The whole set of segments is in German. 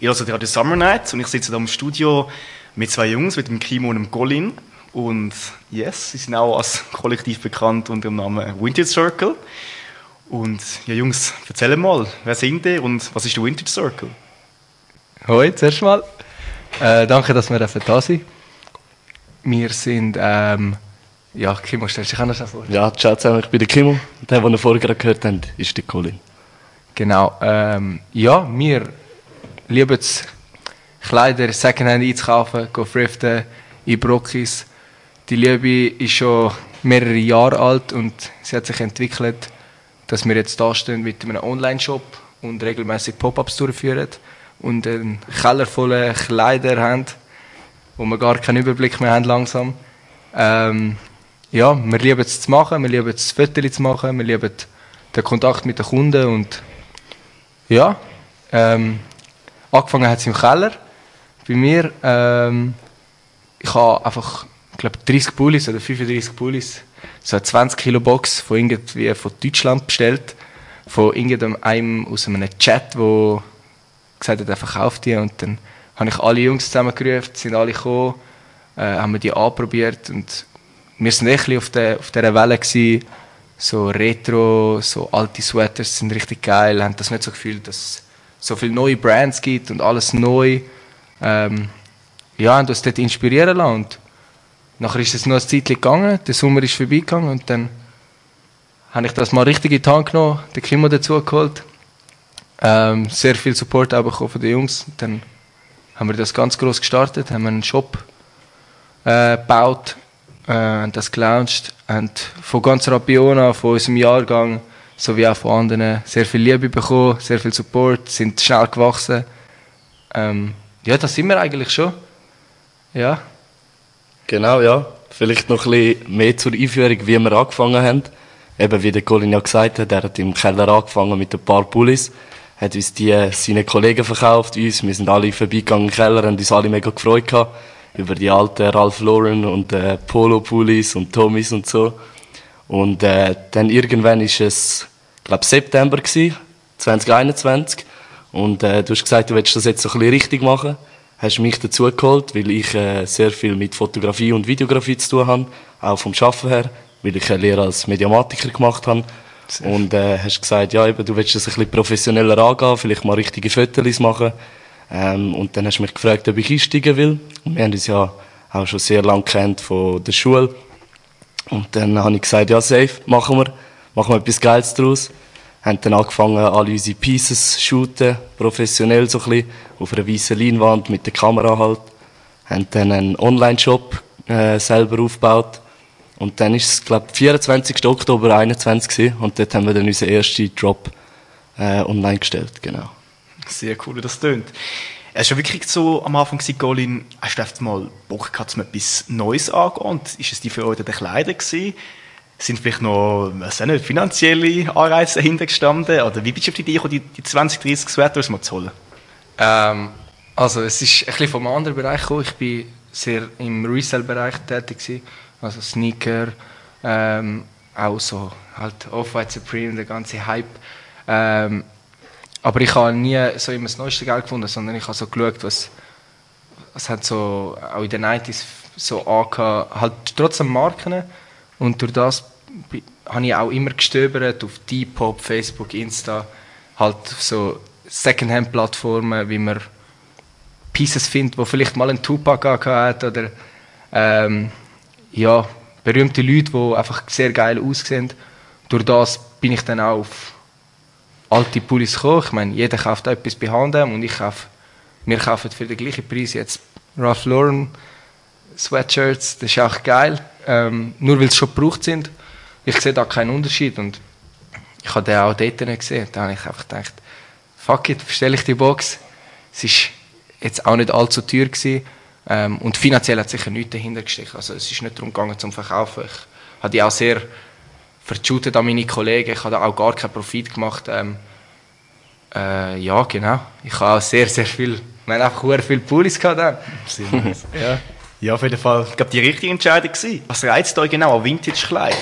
Ihr hört Radio Summer Night und ich sitze hier im Studio mit zwei Jungs, mit dem Kimo und dem Colin. Und yes, sie sind auch als Kollektiv bekannt unter dem Namen Vintage Circle. Und ja, Jungs, erzähl mal, wer sind ihr und was ist der Vintage Circle? Hoi, zuerst mal. Äh, danke, dass wir da sind. Wir sind, ähm, ja, Kimo, stellst du dich auch noch vor? Ja, ciao zusammen, ich bin der Kimo. Der, den ihr vorher gerade gehört habt, ist der Colin. Genau, ähm, ja, wir liebe es, Kleider Secondhand einzukaufen, go thriften, in Brockis. Die Liebe ist schon mehrere Jahre alt und sie hat sich entwickelt, dass wir jetzt da stehen mit einem Online-Shop und regelmäßig Pop-ups durchführen und einen Keller voller Kleider haben, wo wir gar keinen Überblick mehr haben langsam. Ähm, ja, wir lieben es zu machen, wir lieben es Fotos zu machen, wir lieben den Kontakt mit den Kunden und ja, ähm, Angefangen hat es im Keller. Bei mir. Ähm, ich habe einfach, ich glaube, 30 Pullis oder 35 Pullis, so eine 20 Kilo Box von irgendwie von Deutschland bestellt, von irgendeinem aus einem Chat, wo gesagt hat, er verkauft die. Und dann habe ich alle Jungs zusammengerufen, sind alle gekommen, äh, haben wir die anprobiert. Und wir sind echt auf, der, auf dieser Welle gewesen, so Retro, so alte Sweaters sind richtig geil, haben das nicht so gefühlt, dass so viele neue Brands gibt und alles neu. Ähm, ja, und uns dort inspirieren lassen. Und nachher ist es noch ein Zeit gegangen, der Sommer ist vorbeigegangen und dann habe ich das mal richtig in die Hand genommen, den Kimo dazu geholt. Ähm, sehr viel Support auch von den Jungs. Dann haben wir das ganz groß gestartet, haben einen Shop äh, gebaut, äh, das gelauncht, haben von ganz Rapiona, von unserem Jahrgang, sowie auch von anderen sehr viel Liebe bekommen, sehr viel Support, sind schnell gewachsen. Ähm, ja, das sind wir eigentlich schon. Ja. Genau, ja. Vielleicht noch ein bisschen mehr zur Einführung, wie wir angefangen haben. Eben, wie der Colin ja gesagt hat, er hat im Keller angefangen mit ein paar Pullis, hat uns die seinen Kollegen verkauft, uns. Wir sind alle vorbeigegangen im Keller, haben uns alle mega gefreut gehabt über die alten Ralph Lauren und äh, Polo-Pullis und Tommys und so. Und äh, dann irgendwann ist es, glaube September gewesen, 2021. Und äh, du hast gesagt, du willst das jetzt so ein bisschen richtig machen. Hast mich dazu geholt, weil ich äh, sehr viel mit Fotografie und Videografie zu tun habe, auch vom Schaffen her, weil ich eine Lehre als Mediamatiker gemacht habe. Sehr und äh, hast gesagt, ja, eben, du willst das ein bisschen professioneller angehen, vielleicht mal richtige Fotos machen. Ähm, und dann hast du mich gefragt, ob ich einsteigen will. Und wir haben uns ja auch schon sehr lange kennt von der Schule. Und dann habe ich gesagt, ja, safe, machen wir. Machen wir etwas Geiles daraus. Haben dann angefangen, alle unsere Pieces zu shooten, professionell so ein bisschen, auf einer weißen Leinwand mit der Kamera halt. Haben dann einen Online-Shop äh, selber aufgebaut. Und dann ist es, glaube ich, 24. Oktober 2021 und dort haben wir dann unseren ersten Drop äh, online gestellt, genau. Sehr cool, wie das tönt. Es war wirklich so am Anfang, Colin, hast du mal Bock gehabt, etwas Neues angehen? Und ist es die für euch der Kleider gewesen? Sind vielleicht noch, was nicht, finanzielle Anreize dahinter gestanden? Oder wie bist du auf die Idee gekommen, die, die 20, 30 Sweaters mal zu holen? Ähm, also, es ist ein bisschen vom anderen Bereich gekommen. Ich bin sehr im Resell-Bereich tätig gewesen. Also Sneaker, ähm, auch so halt Off-White Supreme, der ganze Hype. Ähm, aber ich habe nie so immer das neueste Geld gefunden, sondern ich habe so geschaut, was, was hat so auch in den 90s so angehört, halt trotzdem Marken. Und durch das habe ich auch immer gestöbert auf Depop, Facebook, Insta, halt so Secondhand-Plattformen, wie man Pieces findet, wo vielleicht mal ein Tupac hat oder ähm, ja, berühmte Leute, die einfach sehr geil aussehen. Durch das bin ich dann auch auf alte Pullis gekommen. Ich meine, jeder kauft etwas bei H&M und ich kaufe, wir kaufen für den gleichen Preis jetzt Ralph Lauren Sweatshirts. Das ist auch geil. Ähm, nur weil sie schon gebraucht sind. Ich sehe da keinen Unterschied und ich habe den auch dort nicht gesehen. Da habe ich einfach gedacht, fuck it, bestelle ich die Box. Es ist jetzt auch nicht allzu teuer gewesen. Ähm, und finanziell hat sicher nichts dahinter gesteckt. Also es ist nicht darum gegangen zum Verkaufen. Ich habe die auch sehr verschootet an meine Kollegen. Ich habe da auch gar keinen Profit gemacht. Ähm, äh, ja, genau. Ich habe auch sehr, sehr viel, wir haben einfach sehr viele Pullis gehabt dann. ja. Ja, auf jeden Fall. Ich glaube, die richtige Entscheidung war. Was reizt euch genau an Vintage-Kleider?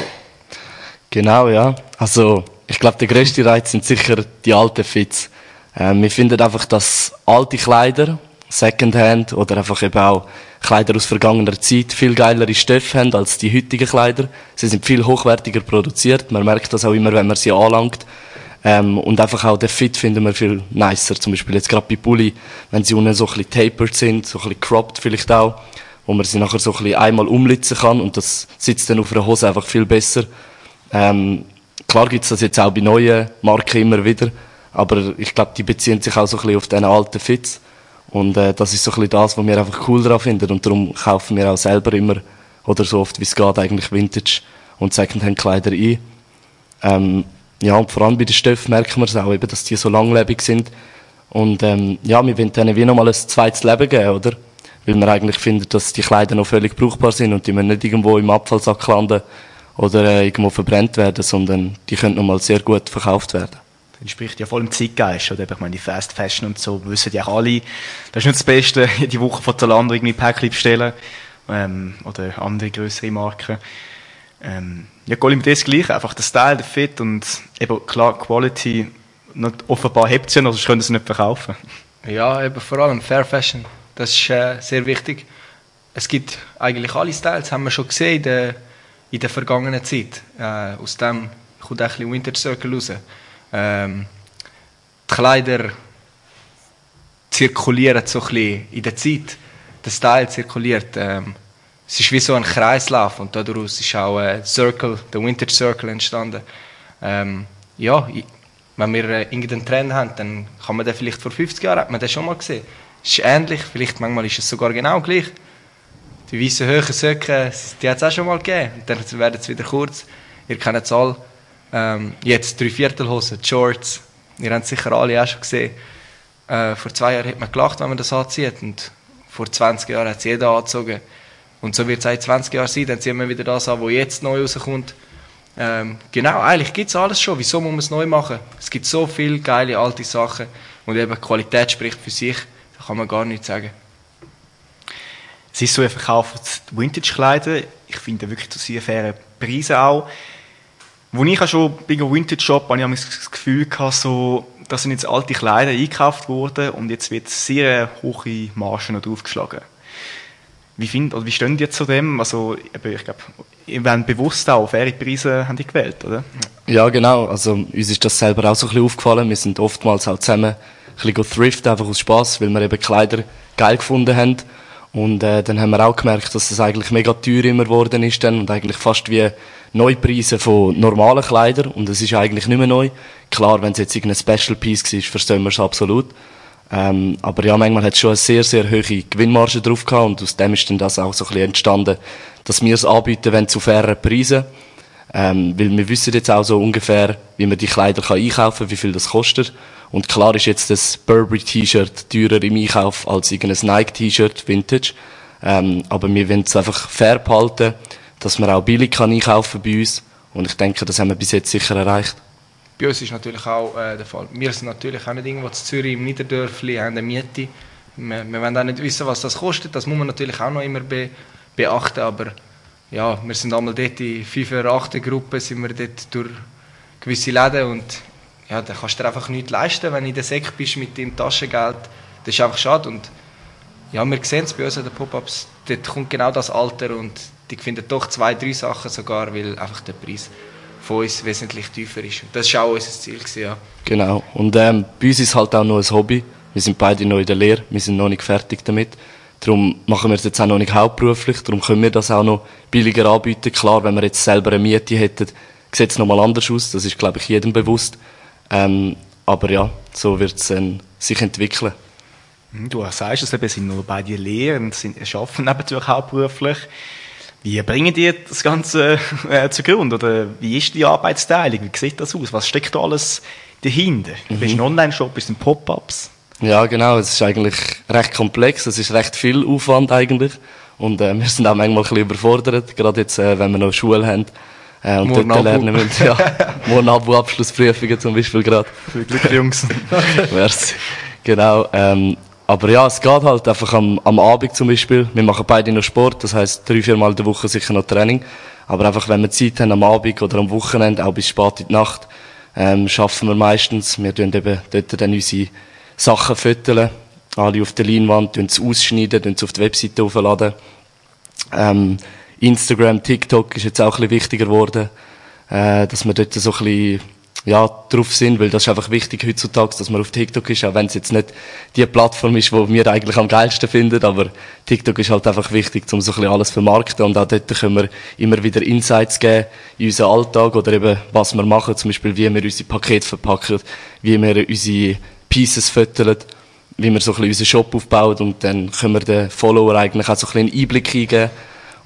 Genau, ja. Also, ich glaube, der grösste Reiz sind sicher die alten Fits. Ähm, wir finden einfach, dass alte Kleider, Secondhand oder einfach eben auch Kleider aus vergangener Zeit viel geilere Stoffe haben als die heutigen Kleider. Sie sind viel hochwertiger produziert. Man merkt das auch immer, wenn man sie anlangt. Ähm, und einfach auch der Fit finden wir viel nicer. Zum Beispiel jetzt gerade bei Pulli, wenn sie unten so ein bisschen tapered sind, so ein bisschen cropped vielleicht auch, wo man sie nachher so ein bisschen einmal umlitzen kann und das sitzt dann auf einer Hose einfach viel besser. Ähm, klar gibt's das jetzt auch bei neuen Marken immer wieder, aber ich glaube, die beziehen sich auch so ein bisschen auf diese alten Fits. Und äh, das ist so ein bisschen das, was wir einfach cool daran finden. Und darum kaufen wir auch selber immer, oder so oft wie es geht, eigentlich Vintage und Secondhand-Kleider ein. Ähm, ja, und vor allem bei den Stoffen merken wir es auch, eben, dass die so langlebig sind. Und ähm, ja, wir wollen denen wie nochmal ein zweites Leben geben, oder? Weil wir eigentlich finden, dass die Kleider noch völlig brauchbar sind und die müssen nicht irgendwo im Abfallsack landen oder äh, irgendwo verbrennt werden, sondern die können nochmal sehr gut verkauft werden. Das entspricht ja voll im Zeitgeist, oder? Ich meine, die Fast Fashion und so wissen ja auch alle. Das ist nicht das Beste, die Woche von Zalando irgendwie Päckchen bestellen, ähm, oder andere größere Marken. Ähm, ja, mit das gleich, einfach der Style, der Fit und eben klar, Quality, nicht, offenbar hebt sie noch, sonst können sie nicht verkaufen. Ja, eben vor allem Fair Fashion, das ist äh, sehr wichtig. Es gibt eigentlich alle Styles, haben wir schon gesehen in der, in der vergangenen Zeit. Äh, aus dem kommt ein bisschen Winter Circle raus. Ähm, die Kleider zirkulieren so ein bisschen in der Zeit. Der Style zirkuliert. Ähm, es ist wie so ein Kreislauf und daraus ist auch ein Circle, der Vintage Circle entstanden. Ähm, ja, wenn wir äh, irgendeinen Trend haben, dann kann man den vielleicht vor 50 Jahren, hat man den schon mal gesehen. Ist ähnlich, vielleicht manchmal ist es sogar genau gleich. Die weißen hohen Söcke, die hat es auch schon mal gegeben. Und dann werden es wieder kurz. Ihr kennt es alle. Ähm, jetzt drei Viertelhosen, Shorts. Ihr habt es sicher alle auch schon gesehen. Äh, vor zwei Jahren hat man gelacht, wenn man das anzieht. Und vor 20 Jahren hat es jeder angezogen. Und so wird es in 20 Jahren sein, dann ziehen wir wieder das an, was jetzt neu rauskommt. Ähm, genau, eigentlich gibt es alles schon. Wieso muss man es neu machen? Es gibt so viele geile alte Sachen und eben Qualität spricht für sich. Kann man gar nichts sagen. Es ist so, ihr verkauft Vintage-Kleider. Ich finde wirklich zu sehr faire Preise auch. Wo ich auch schon bei einem Vintage-Shop habe ich das Gefühl gehabt, so, da sind jetzt alte Kleider eingekauft worden und jetzt wird sehr hohe Margen draufgeschlagen. Wie, find, oder wie stehen die zu dem? Also, ich glaube, ihr werdet bewusst auch faire Preise haben die gewählt, oder? Ja, genau. Also, uns ist das selber auch so ein bisschen aufgefallen. Wir sind oftmals auch zusammen ein bisschen thrift, einfach aus Spass, weil wir eben Kleider geil gefunden haben. Und äh, dann haben wir auch gemerkt, dass das eigentlich mega teuer immer geworden ist dann und eigentlich fast wie Neupreise von normalen Kleidern. Und es ist eigentlich nicht mehr neu. Klar, wenn es jetzt irgendein Special Piece war, verstehen wir es absolut. Ähm, aber ja, manchmal hat es schon eine sehr, sehr hohe Gewinnmarge drauf gehabt und aus dem ist dann das auch so ein bisschen entstanden, dass wir es anbieten wollen zu fairen Preisen. Ähm, weil wir wissen jetzt auch so ungefähr, wie man die Kleider kann einkaufen kann, wie viel das kostet. Und klar ist jetzt das Burberry-T-Shirt teurer im Einkauf als irgendein Nike-T-Shirt Vintage. Ähm, aber wir wollen es einfach fair behalten, dass man auch billig kann einkaufen bei uns. Und ich denke, das haben wir bis jetzt sicher erreicht. Bei uns ist natürlich auch äh, der Fall. Wir sind natürlich auch nicht irgendwo in Zürich im Niederdörfli, haben eine Miete. Wir, wir wollen auch nicht wissen, was das kostet. Das muss man natürlich auch noch immer be beachten. Aber ja, wir sind einmal dort in 5 oder 8 Gruppen, sind wir dort durch gewisse Läden und ja, da kannst du dir einfach nichts leisten, wenn du in der Sek bist mit deinem Taschengeld. Das ist einfach schade. Und ja, wir sehen es bei uns an den Pop-Ups, dort kommt genau das Alter und die finden doch zwei, drei Sachen sogar, weil einfach der Preis von uns wesentlich tiefer ist. Und das war auch unser Ziel. Gewesen, ja. Genau. Und ähm, bei uns ist es halt auch noch ein Hobby. Wir sind beide noch in der Lehre, wir sind noch nicht fertig damit. Darum machen wir es jetzt auch noch nicht hauptberuflich, darum können wir das auch noch billiger anbieten. Klar, wenn wir jetzt selber eine Miete hätten, sieht es nochmal anders aus, das ist, glaube ich, jedem bewusst. Ähm, aber ja, so wird es sich entwickeln. Hm, du sagst es eben, sind noch beide Lehre und sind, arbeiten nebenbei hauptberuflich. Wie bringen die das Ganze äh, zugrunde? Oder wie ist die Arbeitsteilung? Wie sieht das aus? Was steckt da alles dahinter? Mhm. Bist du ein Online-Shop, bist du ein Pop-Ups? Ja, genau. Es ist eigentlich recht komplex. Es ist recht viel Aufwand eigentlich. Und äh, wir sind auch manchmal ein bisschen überfordert, gerade jetzt, äh, wenn wir noch Schule haben. Äh, und Morgen dort lernen müssen. Ja, morgen Abu-Abschlussprüfungen zum Beispiel gerade. Viel Glück, Jungs. Merci. Genau. Ähm, aber ja, es geht halt einfach am, am Abend zum Beispiel. Wir machen beide noch Sport, das heisst drei, vier Mal in der Woche sicher noch Training. Aber einfach, wenn wir Zeit haben am Abend oder am Wochenende, auch bis spät in die Nacht, ähm, schaffen wir meistens. Wir tun eben dort dann unsere Sachen fütteln, alle auf der Leinwand, tun es ausschneiden, tun es auf die Webseite aufladen. Ähm, Instagram, TikTok ist jetzt auch ein bisschen wichtiger geworden, äh, dass wir dort so ein bisschen ja, drauf sind, weil das ist einfach wichtig heutzutage, dass man auf TikTok ist, auch wenn es jetzt nicht die Plattform ist, wo wir eigentlich am geilsten finden, aber TikTok ist halt einfach wichtig, um so ein bisschen alles zu vermarkten und auch dort können wir immer wieder Insights geben in unseren Alltag oder eben, was wir machen, zum Beispiel, wie wir unsere Pakete verpacken, wie wir unsere Pieces füttern, wie wir so ein bisschen unseren Shop aufbauen und dann können wir den Follower eigentlich auch so ein bisschen einen Einblick eingeben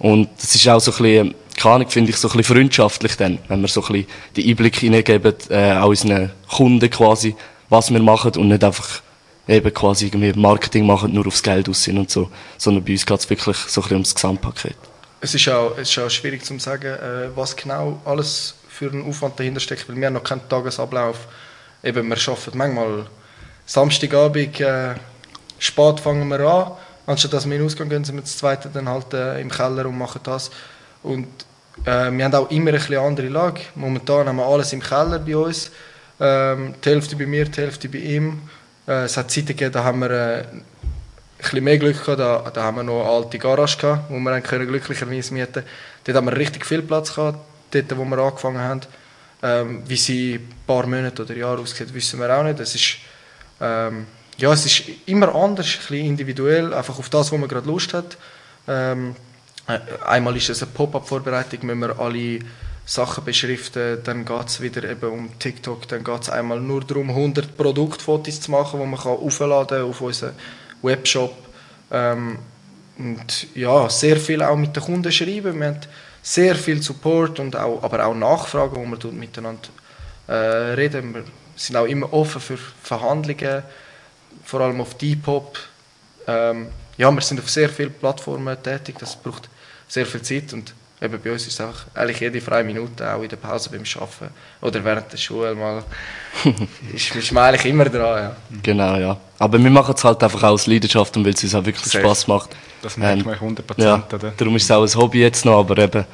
und das ist auch so ein bisschen keine Ahnung, finde ich so ein bisschen freundschaftlich dann, wenn wir so ein bisschen den Einblick hineingeben, äh, auch unseren Kunden quasi, was wir machen und nicht einfach eben quasi irgendwie Marketing machen, nur aufs Geld aussehen und so, sondern bei uns geht es wirklich so ein bisschen ums Gesamtpaket. Es ist auch, es ist auch schwierig zu sagen, äh, was genau alles für einen Aufwand dahinter steckt, weil wir haben noch keinen Tagesablauf. Eben, wir arbeiten manchmal Samstagabend, äh, spät fangen wir an, anstatt dass wir in den Ausgang gehen, sind wir das zweite dann halt äh, im Keller und machen das. Und äh, wir haben auch immer eine andere Lage. Momentan haben wir alles im Keller bei uns. Ähm, die Hälfte bei mir, die Hälfte bei ihm. Äh, es hat Zeiten gegeben, da haben wir äh, ein bisschen mehr Glück gehabt. Da, da haben wir noch eine alte Garage gehabt, wo wir dann können glücklicherweise mieten Dort haben wir richtig viel Platz gehabt, dort, wo wir angefangen haben. Ähm, wie sie ein paar Monate oder Jahre aussieht, wissen wir auch nicht. Es ist, ähm, ja, es ist immer anders, ein bisschen individuell, einfach auf das, wo man gerade Lust hat. Ähm, äh, einmal ist es eine Pop-up-Vorbereitung, müssen wir alle Sachen beschriften, dann geht es wieder eben um TikTok, dann geht es einmal nur darum, 100 Produktfotos zu machen, die man kann aufladen auf unseren Webshop. Ähm, und ja, sehr viel auch mit den Kunden schreiben. Wir haben sehr viel Support, und auch, aber auch Nachfragen, wo wir miteinander äh, reden. Wir sind auch immer offen für Verhandlungen, vor allem auf Depop. Ähm, ja, wir sind auf sehr vielen Plattformen tätig. Das braucht sehr viel Zeit und eben bei uns ist es einfach eigentlich jede freie Minute, auch in der Pause beim Arbeiten oder während der Schule mal, ist, ist man eigentlich immer dran, ja. Genau, ja. Aber wir machen es halt einfach aus Leidenschaft und weil es uns auch wirklich Safe. Spaß macht. Das merkt man 100%, ja, oder? Darum ist es auch ein Hobby jetzt noch, aber eben,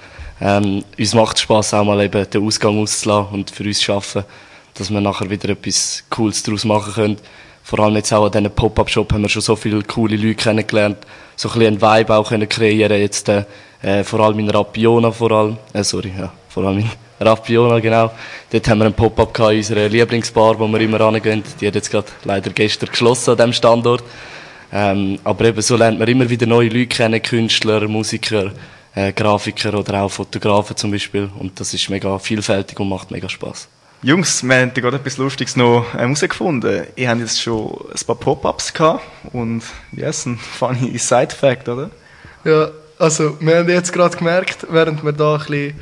ähm, uns macht es Spaß auch mal eben den Ausgang auszulassen und für uns zu arbeiten, dass wir nachher wieder etwas Cooles daraus machen können vor allem jetzt auch an diesem Pop-Up-Shop haben wir schon so viele coole Leute kennengelernt, so ein bisschen einen Vibe auch können kreieren jetzt, äh, vor allem in Rapiona vor allem, äh, sorry, ja, vor allem in Rapiona, genau. Dort haben wir einen Pop-Up gehabt in unserer Lieblingsbar, wo wir immer rangehen. Die hat jetzt gerade leider gestern geschlossen an diesem Standort. Ähm, aber eben so lernt man immer wieder neue Leute kennen, Künstler, Musiker, äh, Grafiker oder auch Fotografen zum Beispiel. Und das ist mega vielfältig und macht mega Spaß. Jungs, wir haben gerade etwas Lustiges noch herausgefunden. Ähm, Ihr habt jetzt schon ein paar Pop-Ups gehabt und yes, ein funny Side-Fact, oder? Ja, also wir haben jetzt gerade gemerkt, während wir da ein bisschen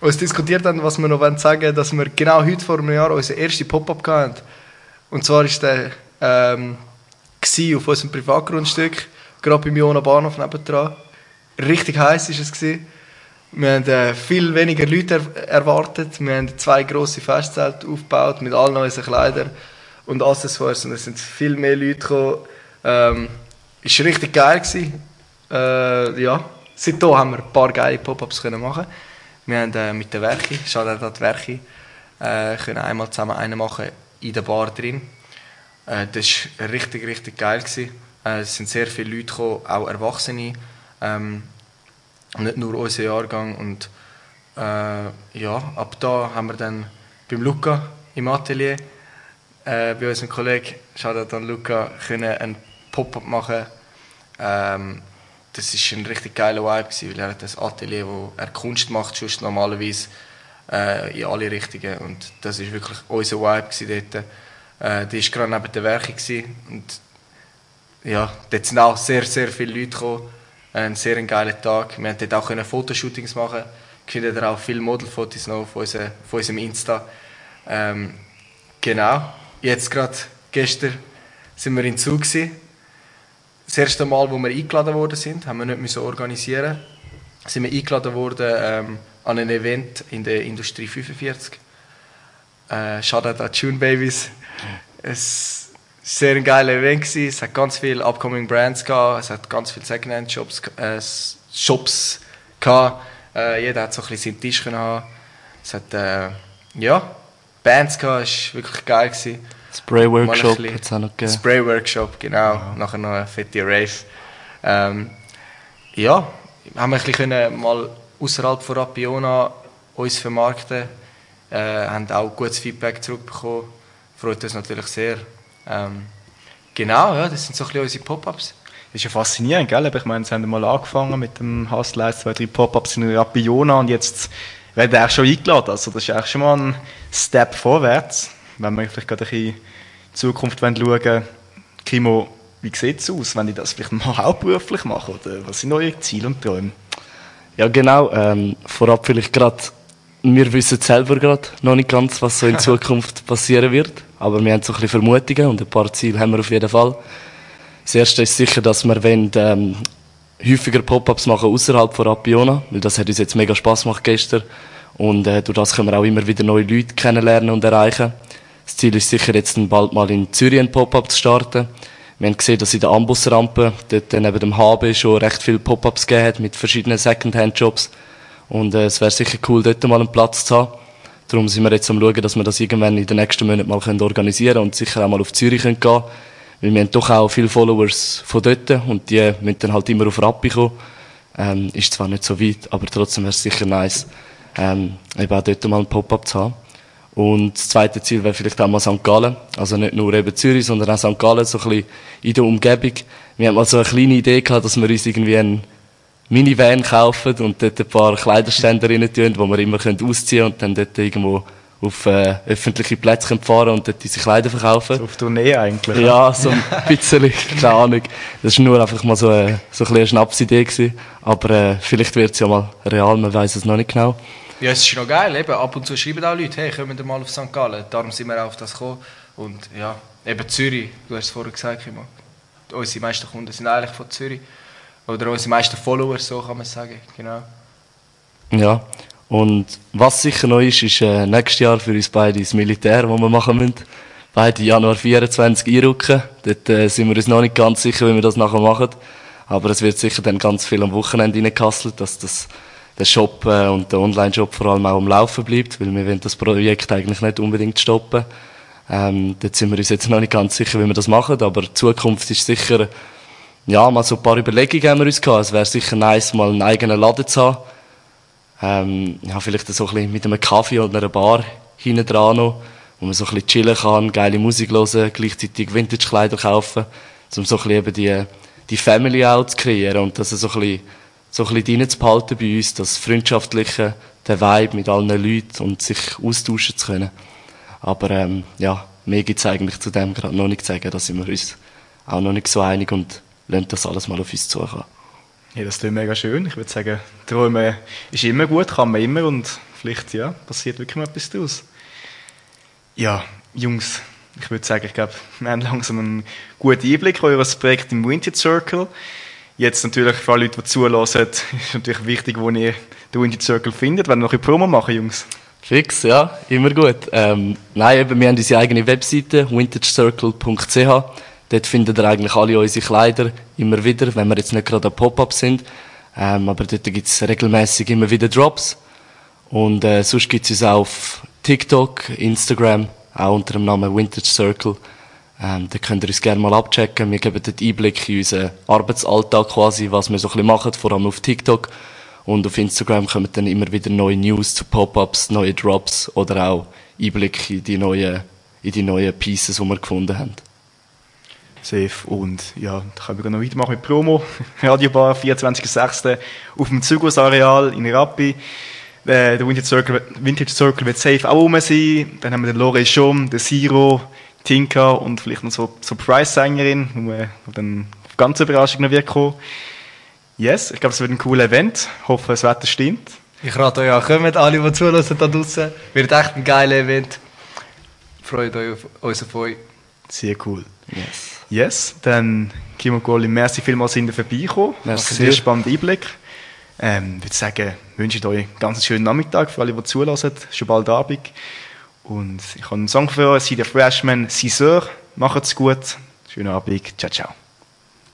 uns diskutiert haben, was wir noch sagen wollen, dass wir genau heute vor einem Jahr unseren ersten Pop-Up hatten. Und zwar war der ähm, auf unserem Privatgrundstück, gerade beim Jona Bahnhof nebendran. Richtig heiß war es. Gewesen. Wir haben äh, viel weniger Leute er erwartet. Wir haben zwei grosse Festzelte aufgebaut mit allen unseren Kleidern und Accessoires. Und es sind viel mehr Leute gekommen. Ähm, ist richtig geil gewesen. Äh, ja, seitdem haben wir ein paar geile Pop-ups machen. Wir haben äh, mit der Werki, schaut auch die Werki, äh, können einmal zusammen einen machen in der Bar drin. Äh, das war richtig, richtig geil gewesen. Äh, es sind sehr viele Leute gekommen, auch Erwachsene. Ähm, nicht nur unser Jahrgang. Und äh, ja, ab da haben wir dann beim Luca im Atelier, äh, bei unserem Kollegen, schaut an Luca, können einen Pop-up machen. Ähm, das war ein richtig geiler Vibe, gewesen, weil er hat das Atelier, wo er Kunst macht, sonst normalerweise äh, in alle Richtungen. Und das war wirklich unser Vibe dort. Äh, die war gerade neben der Werke. Gewesen. Und ja, dort sind auch sehr, sehr viele Leute gekommen ein sehr geiler Tag. Wir konnten dort auch Fotoshootings machen. Ich finde auch viele Modelfotos noch auf, unser, auf unserem Insta. Ähm, genau. Jetzt gerade gestern sind wir in Zug. Gewesen. Das erste Mal, wo wir eingeladen worden sind, haben wir nicht so organisieren. Sind wir eingeladen worden ähm, an ein Event in der Industrie 45. Äh, Shoutout an Tune Babies. Es sehr ein geiler Event gewesen. Es hat ganz viele upcoming Brands gehabt. Es hat ganz viele Secondhand Shops, äh, Shops gehabt. Äh, jeder hat so ein bisschen seinen Tisch können haben. Es hat äh, ja Bands gehabt, das war wirklich geil. Gewesen. Spray Workshop hat es auch noch gegeben. Spray Workshop, genau. Nachher noch eine fette Rave. Ähm, ja, haben wir ein bisschen können mal außerhalb von Rapiona uns vermarkten. Äh, haben auch gutes Feedback zurückbekommen. Freut uns natürlich sehr. Ähm, genau, ja, das sind so ein bisschen unsere Pop-Ups. Das ist ja faszinierend, gell? Aber Ich meine, sie haben mal angefangen mit dem Hustleis, zwei, drei Pop-Ups in Rapiona und jetzt werden sie auch schon eingeladen. Also das ist eigentlich schon mal ein Step vorwärts, wenn wir vielleicht gerade ein bisschen in die Zukunft schauen wollen. Kimo, wie sieht es aus, wenn die das vielleicht mal hauptberuflich machen? Oder was sind eure Ziele und Träume? Ja, genau. Ähm, vorab vielleicht gerade, wir wissen selber gerade noch nicht ganz, was so in Zukunft passieren wird. Aber wir haben so ein bisschen Vermutungen und ein paar Ziele haben wir auf jeden Fall. Das erste ist sicher, dass wir wollen, ähm, häufiger Pop-ups machen außerhalb von Rapiona, weil das hat uns jetzt mega Spaß gemacht gestern. Und äh, durch das können wir auch immer wieder neue Leute kennenlernen und erreichen. Das Ziel ist sicher jetzt bald mal in Zürich ein Pop-up zu starten. Wir haben gesehen, dass in der Ambusrampe, dort neben dem HB, schon recht viele Pop-ups gegeben hat mit verschiedenen Secondhand-Jobs. Und äh, es wäre sicher cool, dort mal einen Platz zu haben. Darum sind wir jetzt am schauen, dass wir das irgendwann in den nächsten Monaten mal können organisieren und sicher auch mal auf Zürich können gehen Weil wir haben doch auch viele Followers von dort und die müssen dann halt immer auf Rappi kommen. Ähm, ist zwar nicht so weit, aber trotzdem wäre es sicher nice, ähm, eben auch dort mal einen Pop-up zu haben. Und das zweite Ziel wäre vielleicht auch mal St. Gallen. Also nicht nur eben Zürich, sondern auch St. Gallen, so ein bisschen in der Umgebung. Wir haben mal so eine kleine Idee gehabt, dass wir uns irgendwie einen Minivan kaufen und dort ein paar Kleiderständer rein tun, wo wir immer können ausziehen und dann dort irgendwo auf äh, öffentliche Plätze können fahren und dort unsere Kleider verkaufen. So auf Tournee eigentlich. Ja, so ein bisschen, keine Ahnung. Das war nur einfach mal so, eine, so ein eine Schnapsidee gewesen. Aber äh, vielleicht wird es ja mal real, man weiß es noch nicht genau. Ja, es ist noch geil, eben. ab und zu schreiben auch Leute, hey, kommen wir mal auf St. Gallen. Darum sind wir auch auf das gekommen. Und ja, eben Zürich, du hast es vorher gesagt. Unsere meisten Kunden sind eigentlich von Zürich. Oder unsere meisten Follower, so kann man sagen, genau. Ja. Und was sicher noch ist, ist äh, nächstes Jahr für uns beide das Militär, das wir machen müssen. Beide Januar 24 einrücken. Dort äh, sind wir uns noch nicht ganz sicher, wie wir das nachher machen. Aber es wird sicher dann ganz viel am Wochenende reingekasselt, dass das, der Shop äh, und der Online-Shop vor allem auch am Laufen bleibt, weil wir wollen das Projekt eigentlich nicht unbedingt stoppen. Ähm, dort sind wir uns jetzt noch nicht ganz sicher, wie wir das machen, aber die Zukunft ist sicher, ja, mal so ein paar Überlegungen haben wir uns gehabt. Es wäre sicher nice, mal einen eigenen Laden zu haben. Ähm, ja, vielleicht so ein bisschen mit einem Kaffee oder einer Bar hinten dran noch, wo man so ein bisschen chillen kann, geile Musik hören, gleichzeitig Vintage-Kleider kaufen, um so ein bisschen eben die, die Family auch zu kreieren und das so ein bisschen, so ein bisschen rein zu behalten bei uns, das Freundschaftliche, der Vibe mit allen Leuten und sich austauschen zu können. Aber ähm, ja, mehr gibt's eigentlich zu dem gerade noch nicht zu sagen, da sind wir uns auch noch nicht so einig und lassen das alles mal auf uns zukommen. Ja, das klingt mega schön. Ich würde sagen, Träumen ist immer gut, kann man immer und vielleicht ja, passiert wirklich mal etwas daraus. Ja, Jungs, ich würde sagen, ich glaube, wir haben langsam einen guten Einblick in euer Projekt im Vintage Circle. Jetzt natürlich für alle Leute, die zulassen, ist natürlich wichtig, wo ihr den Vintage Circle findet. Wenn ihr noch ein Promo machen, Jungs. Fix, ja, immer gut. Ähm, nein, eben, wir haben unsere eigene Webseite, vintagecircle.ch. Dort findet ihr eigentlich alle unsere Kleider immer wieder, wenn wir jetzt nicht gerade ein Pop-up sind. Ähm, aber dort gibt es regelmäßig immer wieder Drops. Und äh, sonst gibt es uns auch auf TikTok, Instagram, auch unter dem Namen Vintage Circle. Ähm, da könnt ihr uns gerne mal abchecken. Wir geben dort Einblick in unseren Arbeitsalltag quasi, was wir so ein bisschen machen, vor allem auf TikTok. Und auf Instagram kommen dann immer wieder neue News zu Pop-ups, neue Drops oder auch Einblick in die neuen, in die neuen Pieces, die wir gefunden haben. Safe. Und ja, da können wir noch weitermachen mit Promo. Radiobar, 24.06. auf dem Zugos-Areal in Rappi. Äh, Der Vintage Circle, Vintage Circle wird safe auch rum sein. Dann haben wir den Lore Schum, den Siro, Tinka und vielleicht noch so Surprise-Sängerin, wo, wir- dann auf ganz Überraschung noch wird kommen. Yes, ich glaube, es wird ein cooles Event. Ich hoffe, das Wetter stimmt. Ich rate euch an, kommt alle, die zulassen da draussen. Wird echt ein geiles Event. Freut euch auf uns auf euch. Sehr cool. Yes. Yes, dann Kimo Goli, merci vielmals sind ihr vorbeigekommen. Merci Sehr spannender Einblick. Ähm, ich würde sagen, wünsche euch einen ganz schönen Nachmittag für alle, die zulassen. Schon bald Abend. Und ich habe einen Song für euch, «Sie der Freshman, Caesar». Macht's gut. Schönen Abend. Ciao, ciao.